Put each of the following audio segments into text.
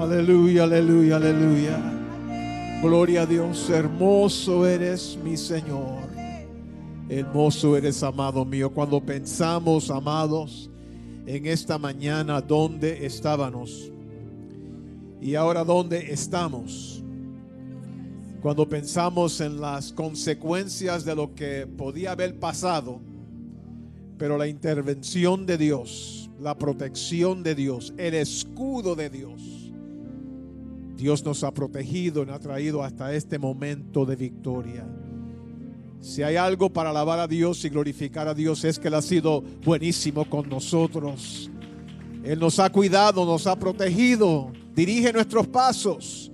Aleluya, aleluya, aleluya. Gloria a Dios, hermoso eres mi Señor. Hermoso eres, amado mío. Cuando pensamos, amados, en esta mañana, ¿dónde estábamos? Y ahora, ¿dónde estamos? Cuando pensamos en las consecuencias de lo que podía haber pasado, pero la intervención de Dios, la protección de Dios, el escudo de Dios, Dios nos ha protegido y nos ha traído hasta este momento de victoria. Si hay algo para alabar a Dios y glorificar a Dios es que Él ha sido buenísimo con nosotros. Él nos ha cuidado, nos ha protegido, dirige nuestros pasos.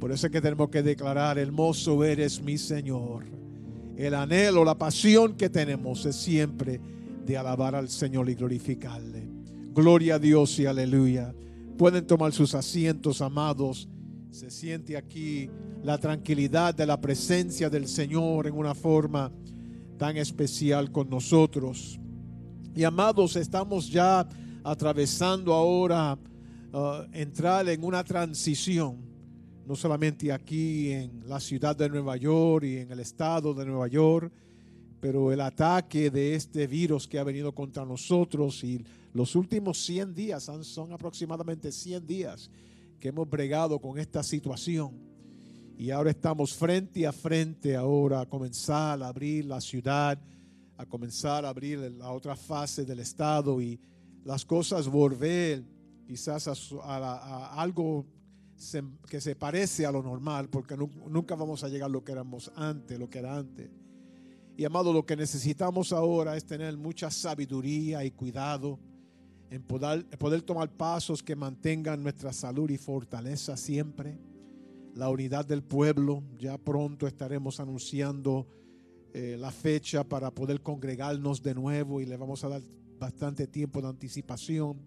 Por eso es que tenemos que declarar, hermoso eres mi Señor. El anhelo, la pasión que tenemos es siempre de alabar al Señor y glorificarle. Gloria a Dios y aleluya. Pueden tomar sus asientos, amados. Se siente aquí la tranquilidad de la presencia del Señor en una forma tan especial con nosotros. Y amados, estamos ya atravesando ahora uh, entrar en una transición, no solamente aquí en la ciudad de Nueva York y en el estado de Nueva York, pero el ataque de este virus que ha venido contra nosotros y los últimos 100 días, son, aproximadamente 100 días que hemos bregado con esta situación. Y ahora estamos frente a frente ahora a comenzar a abrir la ciudad, a comenzar a abrir la otra fase del Estado y las cosas volver quizás a, a, algo que se parece a lo normal, porque nunca vamos a llegar a lo que éramos antes, lo que era antes. Y amado, lo que necesitamos ahora es tener mucha sabiduría y cuidado en poder, poder, tomar pasos que mantengan nuestra salud y fortaleza siempre. La unidad del pueblo, ya pronto estaremos anunciando eh, la fecha para poder congregarnos de nuevo y le vamos a dar bastante tiempo de anticipación.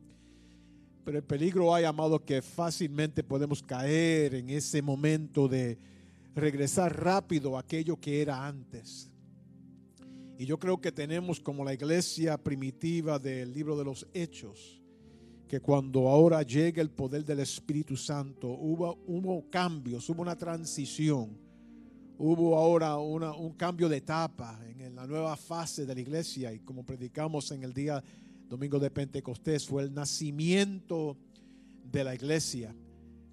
Pero el peligro hay, amado, que fácilmente podemos caer en ese momento de regresar rápido a aquello que era antes. Y yo creo que tenemos como la iglesia primitiva del libro de los Hechos, que cuando ahora llega el poder del Espíritu Santo, hubo, hubo cambios, hubo una transición, hubo ahora una, un cambio de etapa en la nueva fase de la iglesia. Y como predicamos en el día domingo de Pentecostés, fue el nacimiento de la iglesia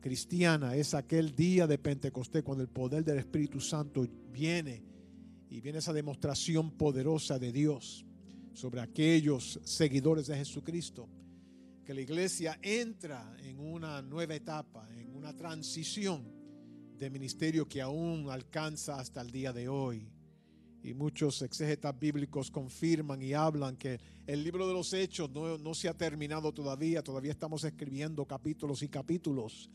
cristiana. Es aquel día de Pentecostés cuando el poder del Espíritu Santo viene y viene esa demostración poderosa de Dios sobre aquellos seguidores de Jesucristo, que la iglesia entra en una nueva etapa, en una transición de ministerio que aún alcanza hasta el día de hoy. Y muchos exégetas bíblicos confirman y hablan que el libro de los hechos no, no se ha terminado todavía, todavía estamos escribiendo capítulos y capítulos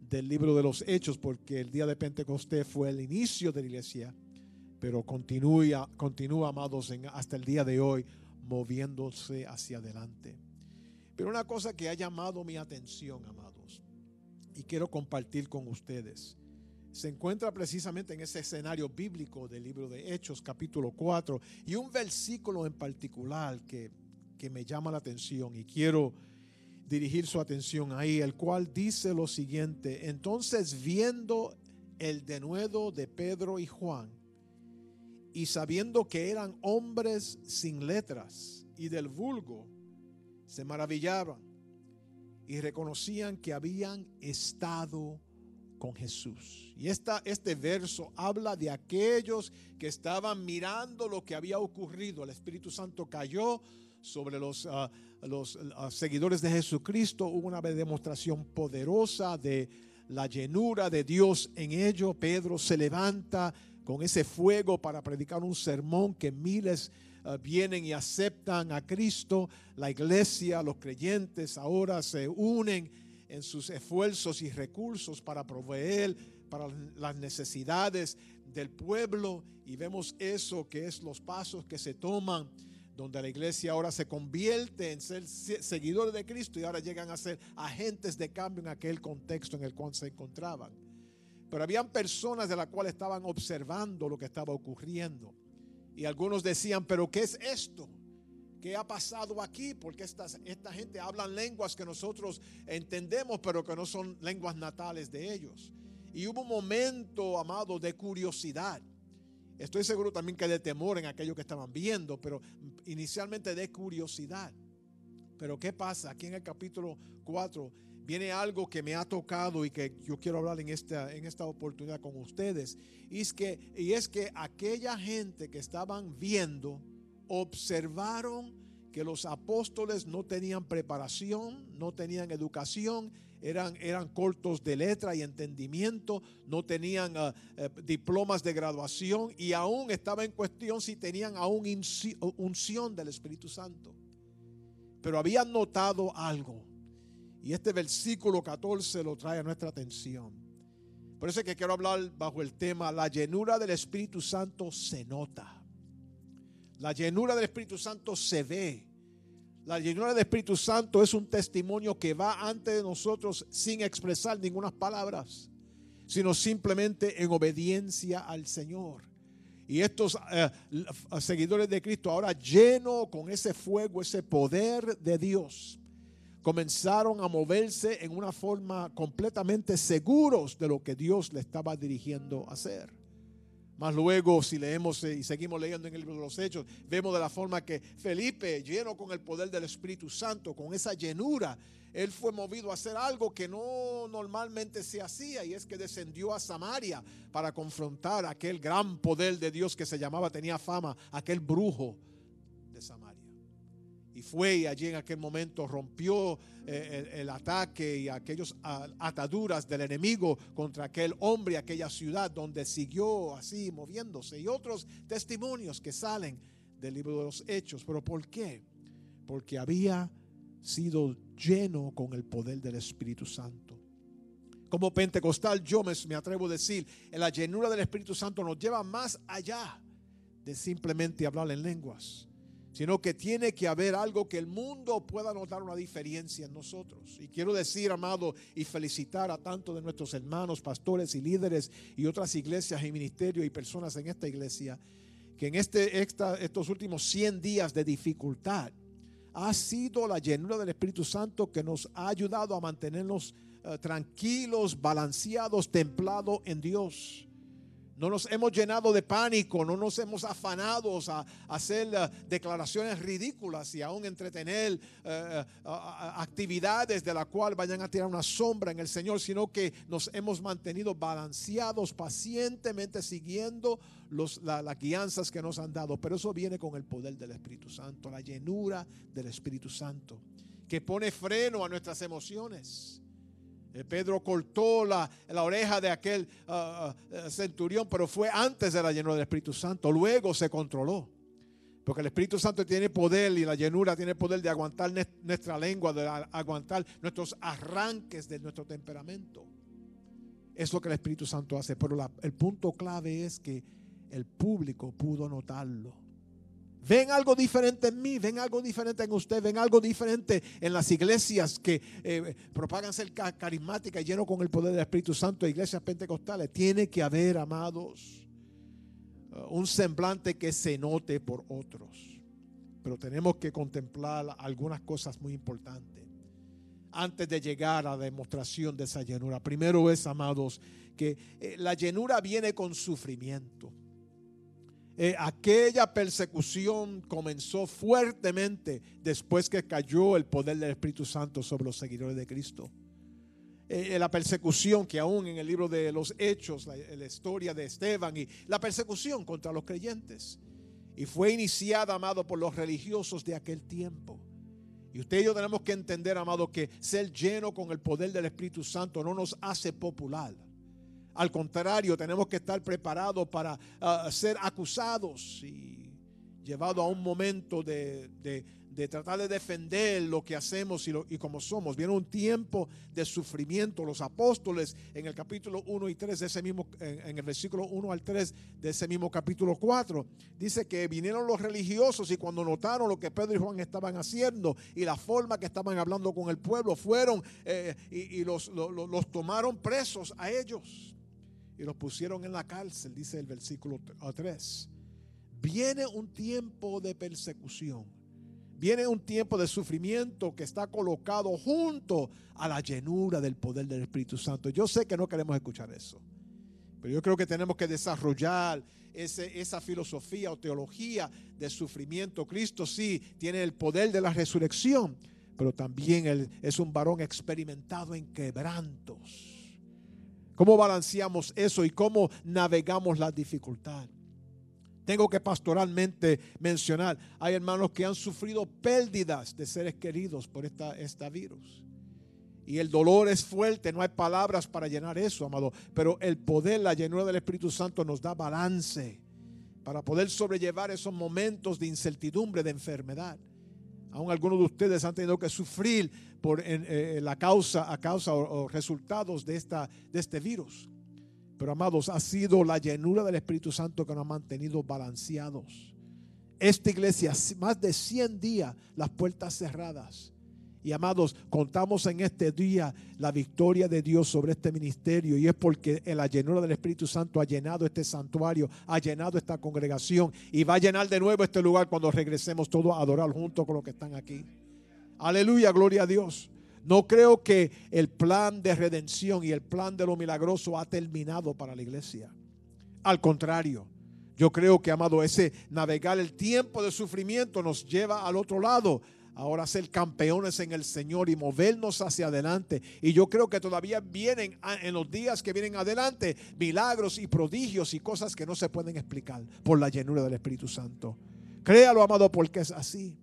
del libro de los hechos, porque el día de Pentecostés fue el inicio de la iglesia pero continúa, continúa amados, en, hasta el día de hoy, moviéndose hacia adelante. Pero una cosa que ha llamado mi atención, amados, y quiero compartir con ustedes, se encuentra precisamente en ese escenario bíblico del libro de Hechos, capítulo 4, y un versículo en particular que, que me llama la atención y quiero dirigir su atención ahí, el cual dice lo siguiente, entonces viendo el denuedo de Pedro y Juan, y sabiendo que eran hombres sin letras y del vulgo, se maravillaban y reconocían que habían estado con Jesús. Y esta, este verso habla de aquellos que estaban mirando lo que había ocurrido. El Espíritu Santo cayó sobre los, uh, los uh, seguidores de Jesucristo. Hubo una demostración poderosa de la llenura de Dios en ello. Pedro se levanta con ese fuego para predicar un sermón que miles uh, vienen y aceptan a Cristo. La iglesia, los creyentes ahora se unen en sus esfuerzos y recursos para proveer para las necesidades del pueblo y vemos eso que es los pasos que se toman donde la iglesia ahora se convierte en ser seguidores de Cristo y ahora llegan a ser agentes de cambio en aquel contexto en el cual se encontraban. Pero habían personas de las cuales estaban observando lo que estaba ocurriendo. Y algunos decían, pero ¿qué es esto? ¿Qué ha pasado aquí? Porque esta, esta gente habla lenguas que nosotros entendemos, pero que no son lenguas natales de ellos. Y hubo un momento, amado, de curiosidad. Estoy seguro también que de temor en aquellos que estaban viendo, pero inicialmente de curiosidad. Pero ¿qué pasa? Aquí en el capítulo 4 viene algo que me ha tocado y que yo quiero hablar en esta, en esta oportunidad con ustedes. Y es, que, y es que aquella gente que estaban viendo observaron que los apóstoles no tenían preparación, no tenían educación, eran, eran cortos de letra y entendimiento, no tenían ah, eh, diplomas de graduación y aún estaba en cuestión si tenían aún unción del Espíritu Santo. Pero habían notado algo y este versículo 14 lo trae a nuestra atención. Por eso es que quiero hablar bajo el tema, la llenura del Espíritu Santo se nota. La llenura del Espíritu Santo se ve. La llenura del Espíritu Santo es un testimonio que va ante de nosotros sin expresar ninguna palabras, sino simplemente en obediencia al Señor. Y estos eh, seguidores de Cristo ahora llenos con ese fuego, ese poder de Dios, comenzaron a moverse en una forma completamente seguros de lo que Dios le estaba dirigiendo a hacer. Más luego, si leemos eh, y seguimos leyendo en el libro de los Hechos, vemos de la forma que Felipe, lleno con el poder del Espíritu Santo, con esa llenura, él fue movido a hacer algo que no normalmente se hacía, y es que descendió a Samaria para confrontar aquel gran poder de Dios que se llamaba, tenía fama, aquel brujo de Samaria. Y fue allí en aquel momento rompió eh, el, ataque y aquellas ataduras del enemigo contra aquel hombre, aquella ciudad donde siguió así moviéndose. Y otros testimonios que salen del libro de los hechos. ¿Pero por qué? Porque había sido lleno con el poder del Espíritu Santo. Como pentecostal yo me, me atrevo a decir, la llenura del Espíritu Santo nos lleva más allá de simplemente hablar en lenguas sino que tiene que haber algo que el mundo pueda notar una diferencia en nosotros. Y quiero decir, amado, y felicitar a tanto de nuestros hermanos, pastores y líderes y otras iglesias y ministerios y personas en esta iglesia, que en este, estos últimos 100 días de dificultad ha sido la llenura del Espíritu Santo que nos ha ayudado a mantenernos eh, tranquilos, balanceados, templados en Dios. No nos hemos llenado de pánico, no nos hemos afanado a, hacer eh, declaraciones ridículas y aún entretener eh, eh, actividades de la cual vayan a tirar una sombra en el Señor, sino que nos hemos mantenido balanceados, pacientemente siguiendo los, las guianzas que nos han dado. Pero eso viene con el poder del Espíritu Santo, la llenura del Espíritu Santo, que pone freno a nuestras emociones Pedro cortó la, la, oreja de aquel ah, ah, centurión, pero fue antes de la llenura del Espíritu Santo. Luego se controló. Porque el Espíritu Santo tiene poder y la llenura tiene poder de aguantar nuestra lengua, de aguantar nuestros arranques de nuestro temperamento. Es lo que el Espíritu Santo hace. Pero el punto clave es que el público pudo notarlo. Ven algo diferente en mí, ven algo diferente en usted, ven algo diferente en las iglesias que eh, propagan ser carismáticas y lleno con el poder del Espíritu Santo, iglesias pentecostales. Tiene que haber, amados, uh, un semblante que se note por otros. Pero tenemos que contemplar algunas cosas muy importantes antes de llegar a la demostración de esa llenura. Primero es, amados, que eh, la llenura viene con sufrimiento. Eh, aquella persecución comenzó fuertemente después que cayó el poder del Espíritu Santo sobre los seguidores de Cristo. Eh, la persecución que aún en el libro de los Hechos, la, la historia de Esteban y la persecución contra los creyentes. Y fue iniciada, amado, por los religiosos de aquel tiempo. Y usted y yo tenemos que entender, amado, que ser lleno con el poder del Espíritu Santo no nos hace popular. Al contrario, tenemos que estar preparados para ah, ser acusados y llevados a un momento de, tratar de defender lo que hacemos y, lo, y como somos. Viene un tiempo de sufrimiento. Los apóstoles en el capítulo 1 y 3 de ese mismo, en, el versículo 1 al 3 de ese mismo capítulo 4, dice que vinieron los religiosos y cuando notaron lo que Pedro y Juan estaban haciendo y la forma que estaban hablando con el pueblo, fueron eh, y, los, los tomaron presos a ellos y los pusieron en la cárcel, dice el versículo 3. Viene un tiempo de persecución. viene un tiempo de sufrimiento que está colocado junto a la llenura del poder del Espíritu Santo. Yo sé que no queremos escuchar eso, pero yo creo que tenemos que desarrollar ese, esa filosofía o teología de sufrimiento. Cristo sí tiene el poder de la resurrección, pero también él es un varón experimentado en quebrantos. ¿Cómo balanceamos eso y cómo navegamos la dificultad? Tengo que pastoralmente mencionar, hay hermanos que han sufrido pérdidas de seres queridos por esta, esta virus. Y el dolor es fuerte, no hay palabras para llenar eso, amado. Pero el poder, la llenura del Espíritu Santo nos da balance para poder sobrellevar esos momentos de incertidumbre, de enfermedad. Aún algunos de ustedes han tenido que sufrir por eh, la causa, a causa o, resultados de, esta, de este virus. Pero amados, ha sido la llenura del Espíritu Santo que nos ha mantenido balanceados. Esta iglesia, más de 100 días, las puertas cerradas. Y amados, contamos en este día la victoria de Dios sobre este ministerio y es porque la llenura del Espíritu Santo ha llenado este santuario, ha llenado esta congregación y va a llenar de nuevo este lugar cuando regresemos todos a adorar junto con los que están aquí. Aleluya, gloria a Dios. No creo que el plan de redención y el plan de lo milagroso ha terminado para la iglesia. Al contrario, yo creo que, amado, ese navegar el tiempo de sufrimiento nos lleva al otro lado. Ahora ser campeones en el Señor y movernos hacia adelante. Y yo creo que todavía vienen en los días que vienen adelante milagros y prodigios y cosas que no se pueden explicar por la llenura del Espíritu Santo. Créalo, amado, porque es así.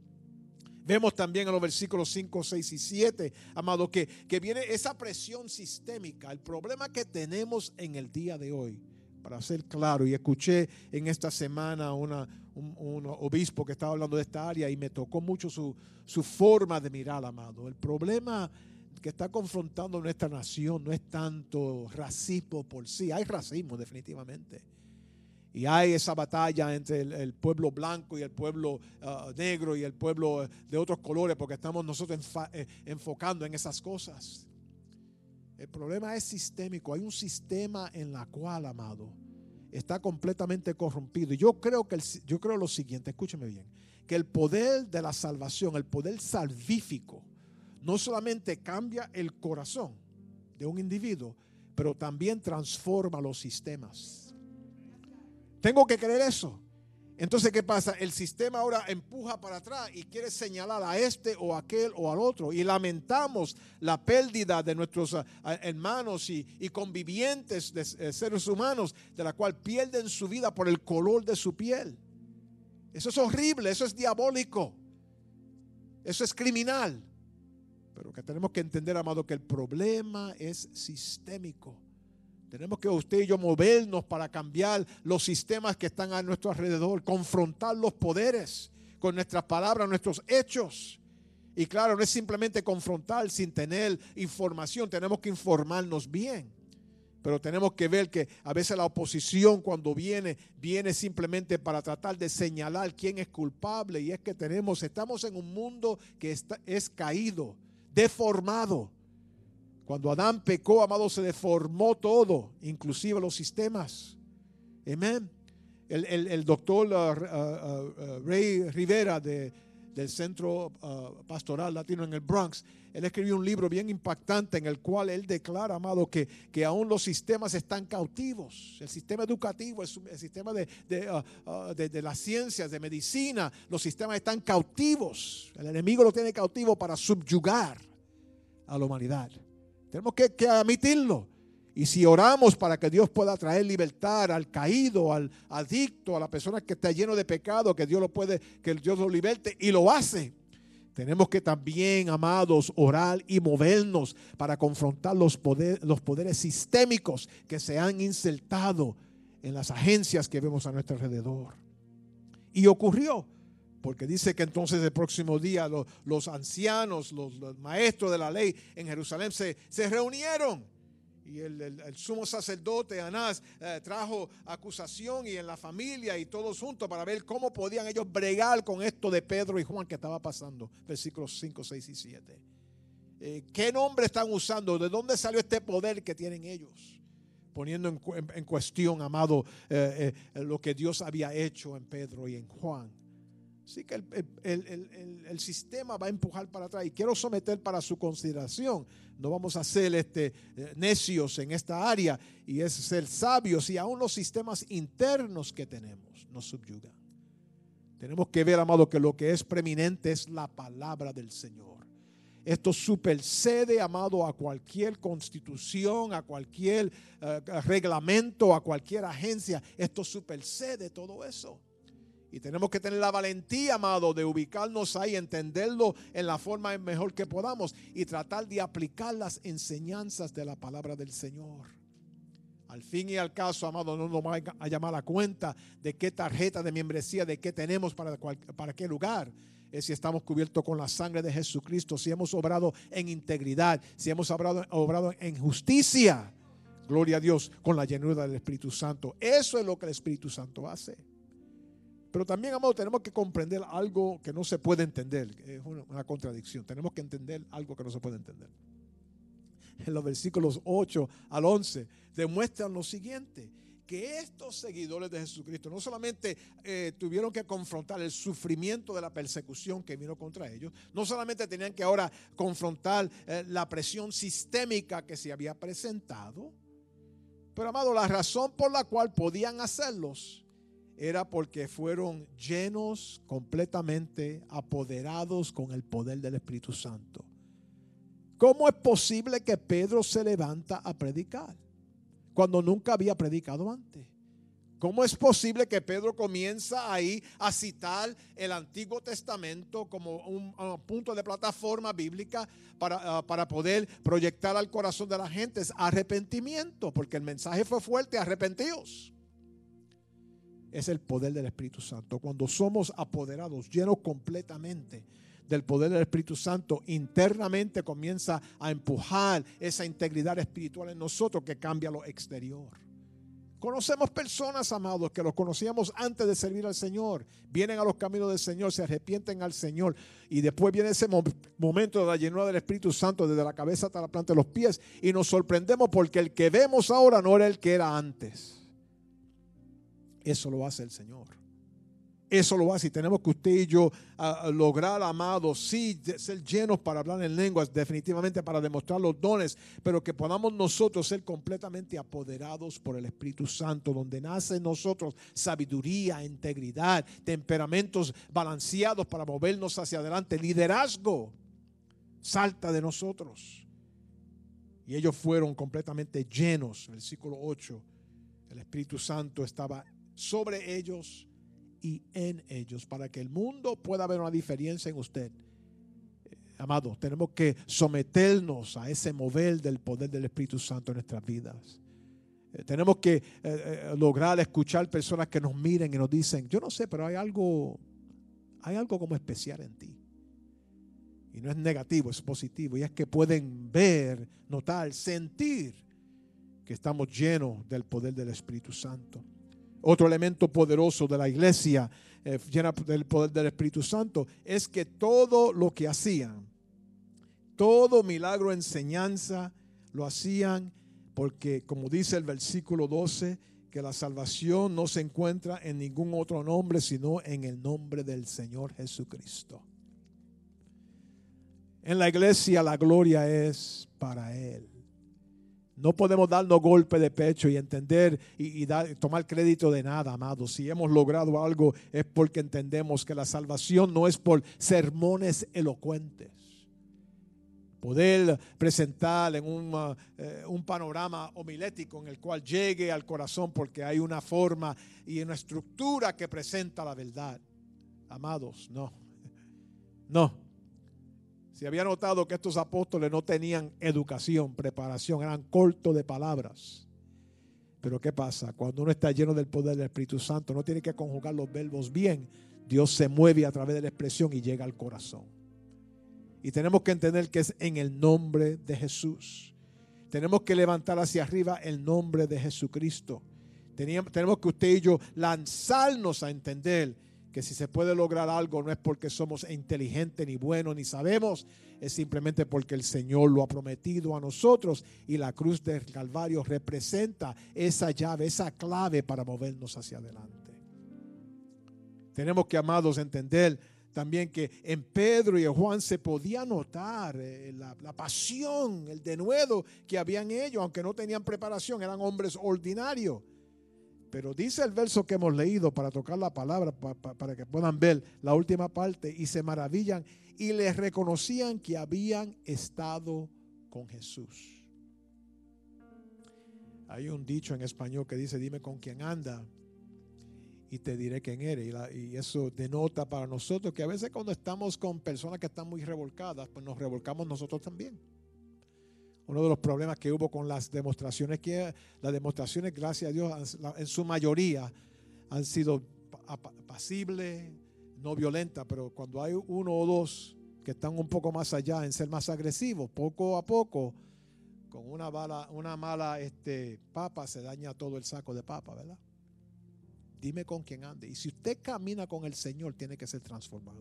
Vemos también en los versículos 5, 6 y 7, amado, que, que viene esa presión sistémica. El problema que tenemos en el día de hoy, para ser claro, y escuché en esta semana una, un, obispo que estaba hablando de esta área y me tocó mucho su, su forma de mirar, amado. El problema que está confrontando nuestra nación no es tanto racismo por sí, hay racismo definitivamente y hay esa batalla entre el, pueblo blanco y el pueblo ah, negro y el pueblo de otros colores, porque estamos nosotros eh, enfocando en esas cosas. El problema es sistémico. Hay un sistema en la cual, amado, está completamente corrompido. Y yo creo que yo creo lo siguiente, escúcheme bien, que el poder de la salvación, el poder salvífico, no solamente cambia el corazón de un individuo, pero también transforma los sistemas. Tengo que creer eso. Entonces, ¿qué pasa? El sistema ahora empuja para atrás y quiere señalar a este o aquel o al otro. Y lamentamos la pérdida de nuestros ah, hermanos y, convivientes de eh, seres humanos, de la cual pierden su vida por el color de su piel. Eso es horrible, eso es diabólico, eso es criminal. Pero que tenemos que entender, amado, que el problema es sistémico. Tenemos que usted y yo movernos para cambiar los sistemas que están a nuestro alrededor, confrontar los poderes con nuestras palabras, nuestros hechos. Y claro, no es simplemente confrontar sin tener información, tenemos que informarnos bien. Pero tenemos que ver que a veces la oposición cuando viene, viene simplemente para tratar de señalar quién es culpable. Y es que tenemos, estamos en un mundo que está, es caído, deformado. Cuando Adán pecó, amado, se deformó todo, inclusive los sistemas. Amén. El, doctor uh, uh, uh, Ray Rivera del Centro Pastoral Latino en el Bronx, él escribió un libro bien impactante en el cual él declara, amado, que, que aún los sistemas están cautivos. El sistema educativo, el, sistema de, de, de, las ciencias, de medicina, los sistemas están cautivos. El enemigo lo tiene cautivo para subyugar a la humanidad. Tenemos que, admitirlo. Y si oramos para que Dios pueda traer libertad al caído, al adicto, a la persona que está lleno de pecado, que Dios lo puede, que Dios lo liberte y lo hace. Tenemos que también, amados, orar y movernos para confrontar los, los poderes sistémicos que se han insertado en las agencias que vemos a nuestro alrededor. Y ocurrió porque dice que entonces el próximo día los, ancianos, los, maestros de la ley en Jerusalén se, reunieron. Y el, sumo sacerdote Anás eh, trajo acusación y en la familia y todos juntos para ver cómo podían ellos bregar con esto de Pedro y Juan que estaba pasando. Versículos 5, 6 y 7. Eh, ¿Qué nombre están usando? ¿De dónde salió este poder que tienen ellos? Poniendo en, cuestión, amado, eh, lo que Dios había hecho en Pedro y en Juan. Así que el, sistema va a empujar para atrás y quiero someter para su consideración. No vamos a ser este, eh, necios en esta área y es ser sabios y aún los sistemas internos que tenemos nos subyugan. Tenemos que ver, amado, que lo que es preeminente es la palabra del Señor. Esto supercede, amado, a cualquier constitución, a cualquier eh, reglamento, a cualquier agencia. Esto supercede todo eso. Y tenemos que tener la valentía, amado, de ubicarnos ahí, entenderlo en la forma mejor que podamos y tratar de aplicar las enseñanzas de la palabra del Señor. Al fin y al caso, amado, no nos va a llamar a cuenta de qué tarjeta de membresía, de qué tenemos para, para qué lugar. Es si estamos cubiertos con la sangre de Jesucristo, si hemos obrado en integridad, si hemos obrado, obrado en justicia. Gloria a Dios, con la llenura del Espíritu Santo. Eso es lo que el Espíritu Santo hace. Pero también, amado, tenemos que comprender algo que no se puede entender. Es una, contradicción. Tenemos que entender algo que no se puede entender. En los versículos 8 al 11 demuestran lo siguiente que estos seguidores de Jesucristo no solamente eh, tuvieron que confrontar el sufrimiento de la persecución que vino contra ellos, no solamente tenían que ahora confrontar eh, la presión sistémica que se había presentado, pero amado, la razón por la cual podían hacerlos era porque fueron llenos completamente, apoderados con el poder del Espíritu Santo. ¿Cómo es posible que Pedro se levanta a predicar cuando nunca había predicado antes? ¿Cómo es posible que Pedro comienza ahí a citar el Antiguo Testamento como un, punto de plataforma bíblica para, ah, para, poder proyectar al corazón de la gente? Es arrepentimiento, porque el mensaje fue fuerte, arrepentidos es el poder del Espíritu Santo. Cuando somos apoderados, llenos completamente del poder del Espíritu Santo, internamente comienza a empujar esa integridad espiritual en nosotros que cambia lo exterior. Conocemos personas, amados, que los conocíamos antes de servir al Señor. Vienen a los caminos del Señor, se arrepienten al Señor. Y después viene ese momento de la llenura del Espíritu Santo, desde la cabeza hasta la planta de los pies. Y nos sorprendemos porque el que vemos ahora no era el que era antes. Eso lo hace el Señor. Eso lo hace y tenemos que usted y yo lograr, amados, sí, ser llenos para hablar en lenguas, definitivamente para demostrar los dones, pero que podamos nosotros ser completamente apoderados por el Espíritu Santo, donde nace en nosotros sabiduría, integridad, temperamentos balanceados para movernos hacia adelante, liderazgo, salta de nosotros. Y ellos fueron completamente llenos. Versículo 8, el Espíritu Santo estaba sobre ellos y en ellos, para que el mundo pueda ver una diferencia en usted. Eh, amado, tenemos que someternos a ese mover del poder del Espíritu Santo en nuestras vidas. Eh, tenemos que eh, lograr escuchar personas que nos miren y nos dicen, yo no sé, pero hay algo, hay algo como especial en ti. Y no es negativo, es positivo. Y es que pueden ver, notar, sentir que estamos llenos del poder del Espíritu Santo. Otro elemento poderoso de la iglesia eh, llena del poder del Espíritu Santo es que todo lo que hacían, todo milagro, enseñanza, lo hacían porque, como dice el versículo 12, que la salvación no se encuentra en ningún otro nombre, sino en el nombre del Señor Jesucristo. En la iglesia la gloria es para Él. No podemos darnos golpe de pecho y entender y, tomar crédito de nada, amados. Si hemos logrado algo es porque entendemos que la salvación no es por sermones elocuentes. Poder presentar en un, eh, un panorama homilético en el cual llegue al corazón porque hay una forma y una estructura que presenta la verdad. Amados, no. No. Se había notado que estos apóstoles no tenían educación, preparación, eran cortos de palabras. Pero ¿qué pasa? Cuando uno está lleno del poder del Espíritu Santo, no tiene que conjugar los verbos bien. Dios se mueve a través de la expresión y llega al corazón. Y tenemos que entender que es en el nombre de Jesús. Tenemos que levantar hacia arriba el nombre de Jesucristo. Tenemos que usted y yo lanzarnos a entender que si se puede lograr algo no es porque somos inteligentes ni buenos ni sabemos, es simplemente porque el Señor lo ha prometido a nosotros y la cruz del Calvario representa esa llave, esa clave para movernos hacia adelante. Tenemos que, amados, entender también que en Pedro y en Juan se podía notar eh, la, pasión, el denuedo que habían ellos, aunque no tenían preparación, eran hombres ordinarios. Pero dice el verso que hemos leído para tocar la palabra, para que puedan ver la última parte, y se maravillan y les reconocían que habían estado con Jesús. Hay un dicho en español que dice, dime con quién anda y te diré quién eres. Y, eso denota para nosotros que a veces cuando estamos con personas que están muy revolcadas, pues nos revolcamos nosotros también. Uno de los problemas que hubo con las demostraciones, que las demostraciones, gracias a Dios, en su mayoría han sido pasibles, no violentas, pero cuando hay uno o dos que están un poco más allá en ser más agresivos, poco a poco, con una, bala, una mala este, papa se daña todo el saco de papa, ¿verdad? Dime con quién ande. Y si usted camina con el Señor, tiene que ser transformado.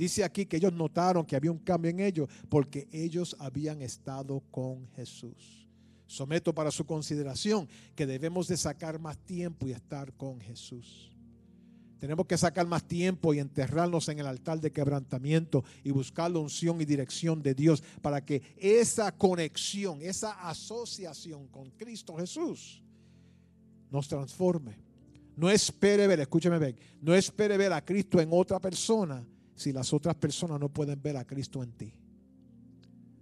Dice aquí que ellos notaron que había un cambio en ellos porque ellos habían estado con Jesús. Someto para su consideración que debemos de sacar más tiempo y estar con Jesús. Tenemos que sacar más tiempo y enterrarnos en el altar de quebrantamiento y buscar la unción y dirección de Dios para que esa conexión, esa asociación con Cristo Jesús nos transforme. No espere ver, escúcheme bien, no espere ver a Cristo en otra persona si las otras personas no pueden ver a Cristo en ti.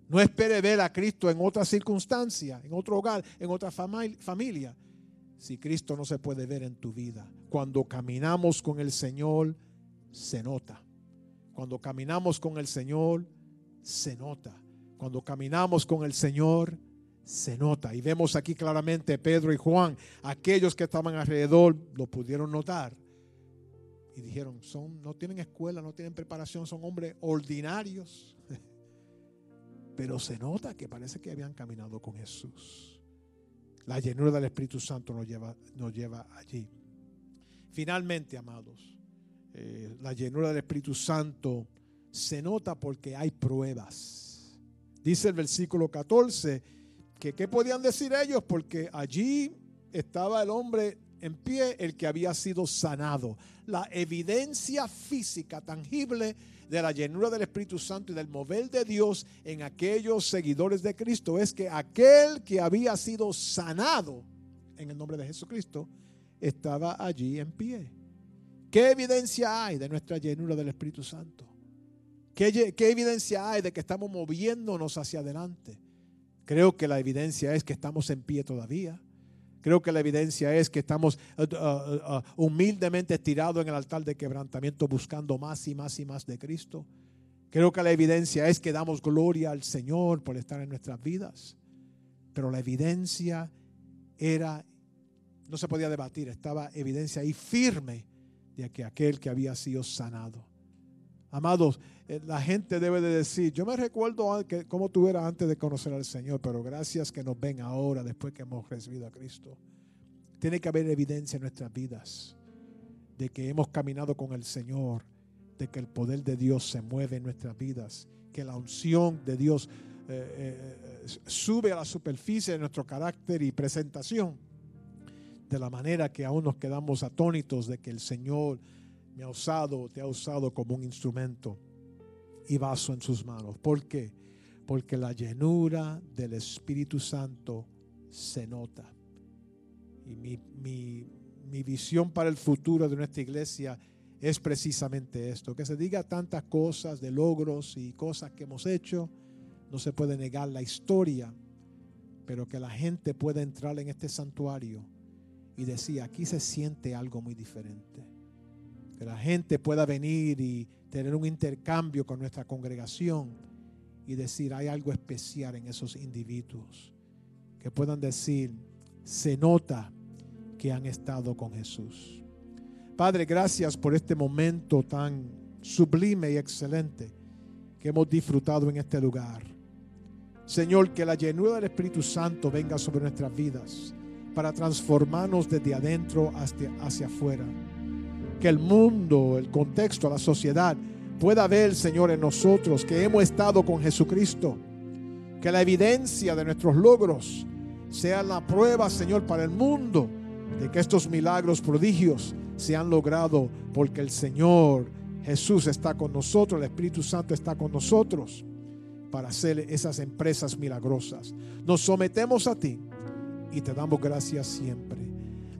No espere ver a Cristo en otra circunstancia, en otro hogar, en otra familia, si Cristo no se puede ver en tu vida. Cuando caminamos con el Señor, se nota. Cuando caminamos con el Señor, se nota. Cuando caminamos con el Señor, se nota. Y vemos aquí claramente Pedro y Juan, aquellos que estaban alrededor, lo pudieron notar y dijeron, son, no tienen escuela, no tienen preparación, son hombres ordinarios. Pero se nota que parece que habían caminado con Jesús. La llenura del Espíritu Santo nos lleva, nos lleva allí. Finalmente, amados, eh, la llenura del Espíritu Santo se nota porque hay pruebas. Dice el versículo 14 que qué podían decir ellos porque allí estaba el hombre en pie el que había sido sanado. La evidencia física tangible de la llenura del Espíritu Santo y del mover de Dios en aquellos seguidores de Cristo es que aquel que había sido sanado en el nombre de Jesucristo estaba allí en pie. ¿Qué evidencia hay de nuestra llenura del Espíritu Santo? ¿Qué, ¿Qué, evidencia hay de que estamos moviéndonos hacia adelante? Creo que la evidencia es que estamos en pie todavía. Creo que la evidencia es que estamos uh, uh, uh, humildemente estirados en el altar de quebrantamiento buscando más y más y más de Cristo. Creo que la evidencia es que damos gloria al Señor por estar en nuestras vidas. Pero la evidencia era, no se podía debatir, estaba evidencia ahí firme de que aquel que había sido sanado. Amados, eh, la gente debe de decir, yo me recuerdo cómo tú eras antes de conocer al Señor, pero gracias que nos ven ahora después que hemos recibido a Cristo. Tiene que haber evidencia en nuestras vidas de que hemos caminado con el Señor, de que el poder de Dios se mueve en nuestras vidas, que la unción de Dios eh, eh, sube a la superficie de nuestro carácter y presentación, de la manera que aún nos quedamos atónitos de que el Señor me ha usado, te ha usado como un instrumento y vaso en sus manos. ¿Por qué? Porque la llenura del Espíritu Santo se nota. Y mi, mi visión para el futuro de nuestra iglesia es precisamente esto, que se diga tantas cosas de logros y cosas que hemos hecho, no se puede negar la historia, pero que la gente pueda entrar en este santuario y decir, aquí se siente algo muy diferente que la gente pueda venir y tener un intercambio con nuestra congregación y decir, hay algo especial en esos individuos. Que puedan decir, se nota que han estado con Jesús. Padre, gracias por este momento tan sublime y excelente que hemos disfrutado en este lugar. Señor, que la llenura del Espíritu Santo venga sobre nuestras vidas para transformarnos desde adentro hacia, hacia afuera que el mundo, el contexto, la sociedad pueda ver, Señor, en nosotros que hemos estado con Jesucristo. Que la evidencia de nuestros logros sea la prueba, Señor, para el mundo de que estos milagros, prodigios se han logrado porque el Señor Jesús está con nosotros, el Espíritu Santo está con nosotros para hacer esas empresas milagrosas. Nos sometemos a ti y te damos gracias siempre.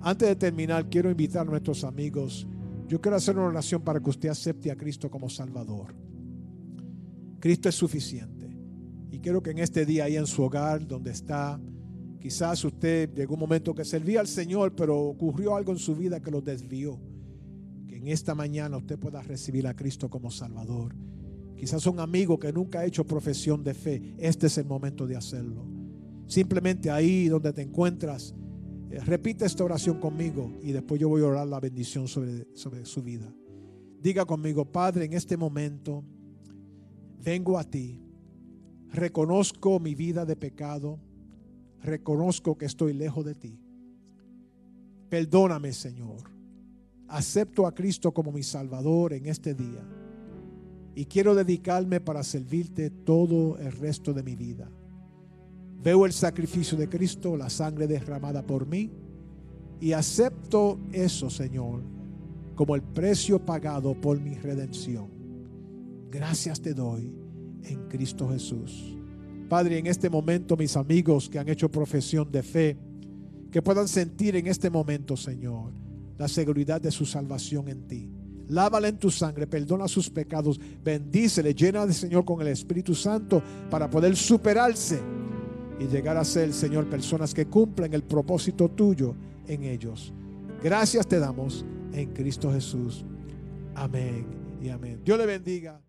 Antes de terminar, quiero invitar a nuestros amigos. Yo quiero hacer una oración para que usted acepte a Cristo como Salvador. Cristo es suficiente. Y quiero que en este día, ahí en su hogar, donde está, quizás usted llegó un momento que servía al Señor, pero ocurrió algo en su vida que lo desvió. Que en esta mañana usted pueda recibir a Cristo como Salvador. Quizás un amigo que nunca ha hecho profesión de fe. Este es el momento de hacerlo. Simplemente ahí donde te encuentras, repite esta oración conmigo y después yo voy a orar la bendición sobre, sobre su vida. Diga conmigo, Padre, en este momento vengo a ti, reconozco mi vida de pecado, reconozco que estoy lejos de ti. Perdóname, Señor. Acepto a Cristo como mi Salvador en este día y quiero dedicarme para servirte todo el resto de mi vida. Veo el sacrificio de Cristo, la sangre derramada por mí y acepto eso, Señor, como el precio pagado por mi redención. Gracias te doy en Cristo Jesús. Padre, en este momento mis amigos que han hecho profesión de fe, que puedan sentir en este momento, Señor, la seguridad de su salvación en ti. Lávala en tu sangre, perdona sus pecados, bendícele, llena de Señor con el Espíritu Santo para poder superarse y llegar a ser, Señor, personas que cumplen el propósito tuyo en ellos. Gracias te damos en Cristo Jesús. Amén y amén. Dios le bendiga.